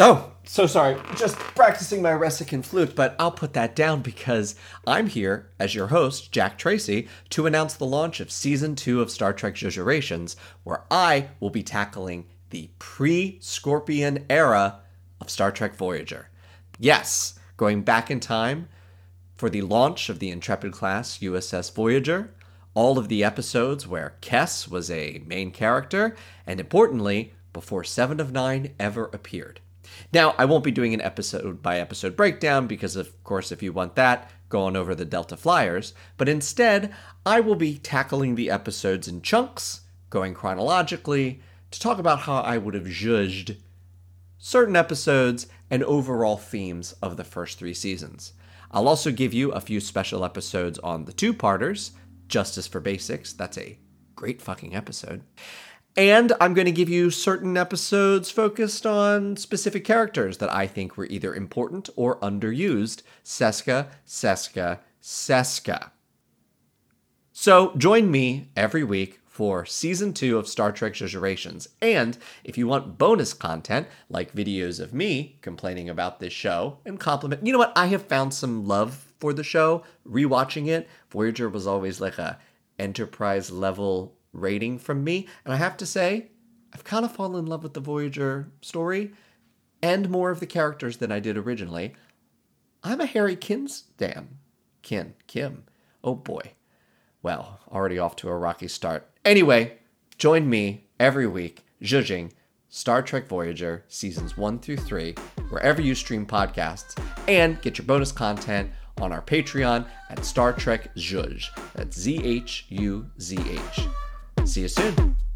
Oh, so sorry, just practicing my Ressikan flute, but I'll put that down because I'm here as your host, Jack Tracy, to announce the launch of season two of Star Trek Jujurations, where I will be tackling the pre Scorpion era of Star Trek Voyager. Yes, going back in time for the launch of the Intrepid class USS Voyager, all of the episodes where Kes was a main character, and importantly, before Seven of Nine ever appeared. Now, I won't be doing an episode by episode breakdown because, of course, if you want that, go on over the Delta Flyers, but instead, I will be tackling the episodes in chunks, going chronologically, to talk about how I would have judged certain episodes and overall themes of the first three seasons. I'll also give you a few special episodes on the two parters Justice for Basics, that's a great fucking episode. And I'm going to give you certain episodes focused on specific characters that I think were either important or underused. Seska, Seska, Seska. So join me every week for season two of Star Trek Jujurations. And if you want bonus content, like videos of me complaining about this show and compliment, you know what? I have found some love for the show. Rewatching it, Voyager was always like a enterprise level rating from me. And I have to say, I've kind of fallen in love with the Voyager story and more of the characters than I did originally. I'm a Harry Kinsdan. Kin, Kim. Oh boy. Well, already off to a rocky start. Anyway, join me every week judging Star Trek Voyager seasons 1 through 3 wherever you stream podcasts and get your bonus content on our Patreon at Star Trek Zhuzh. That's Z H U Z H. See you soon.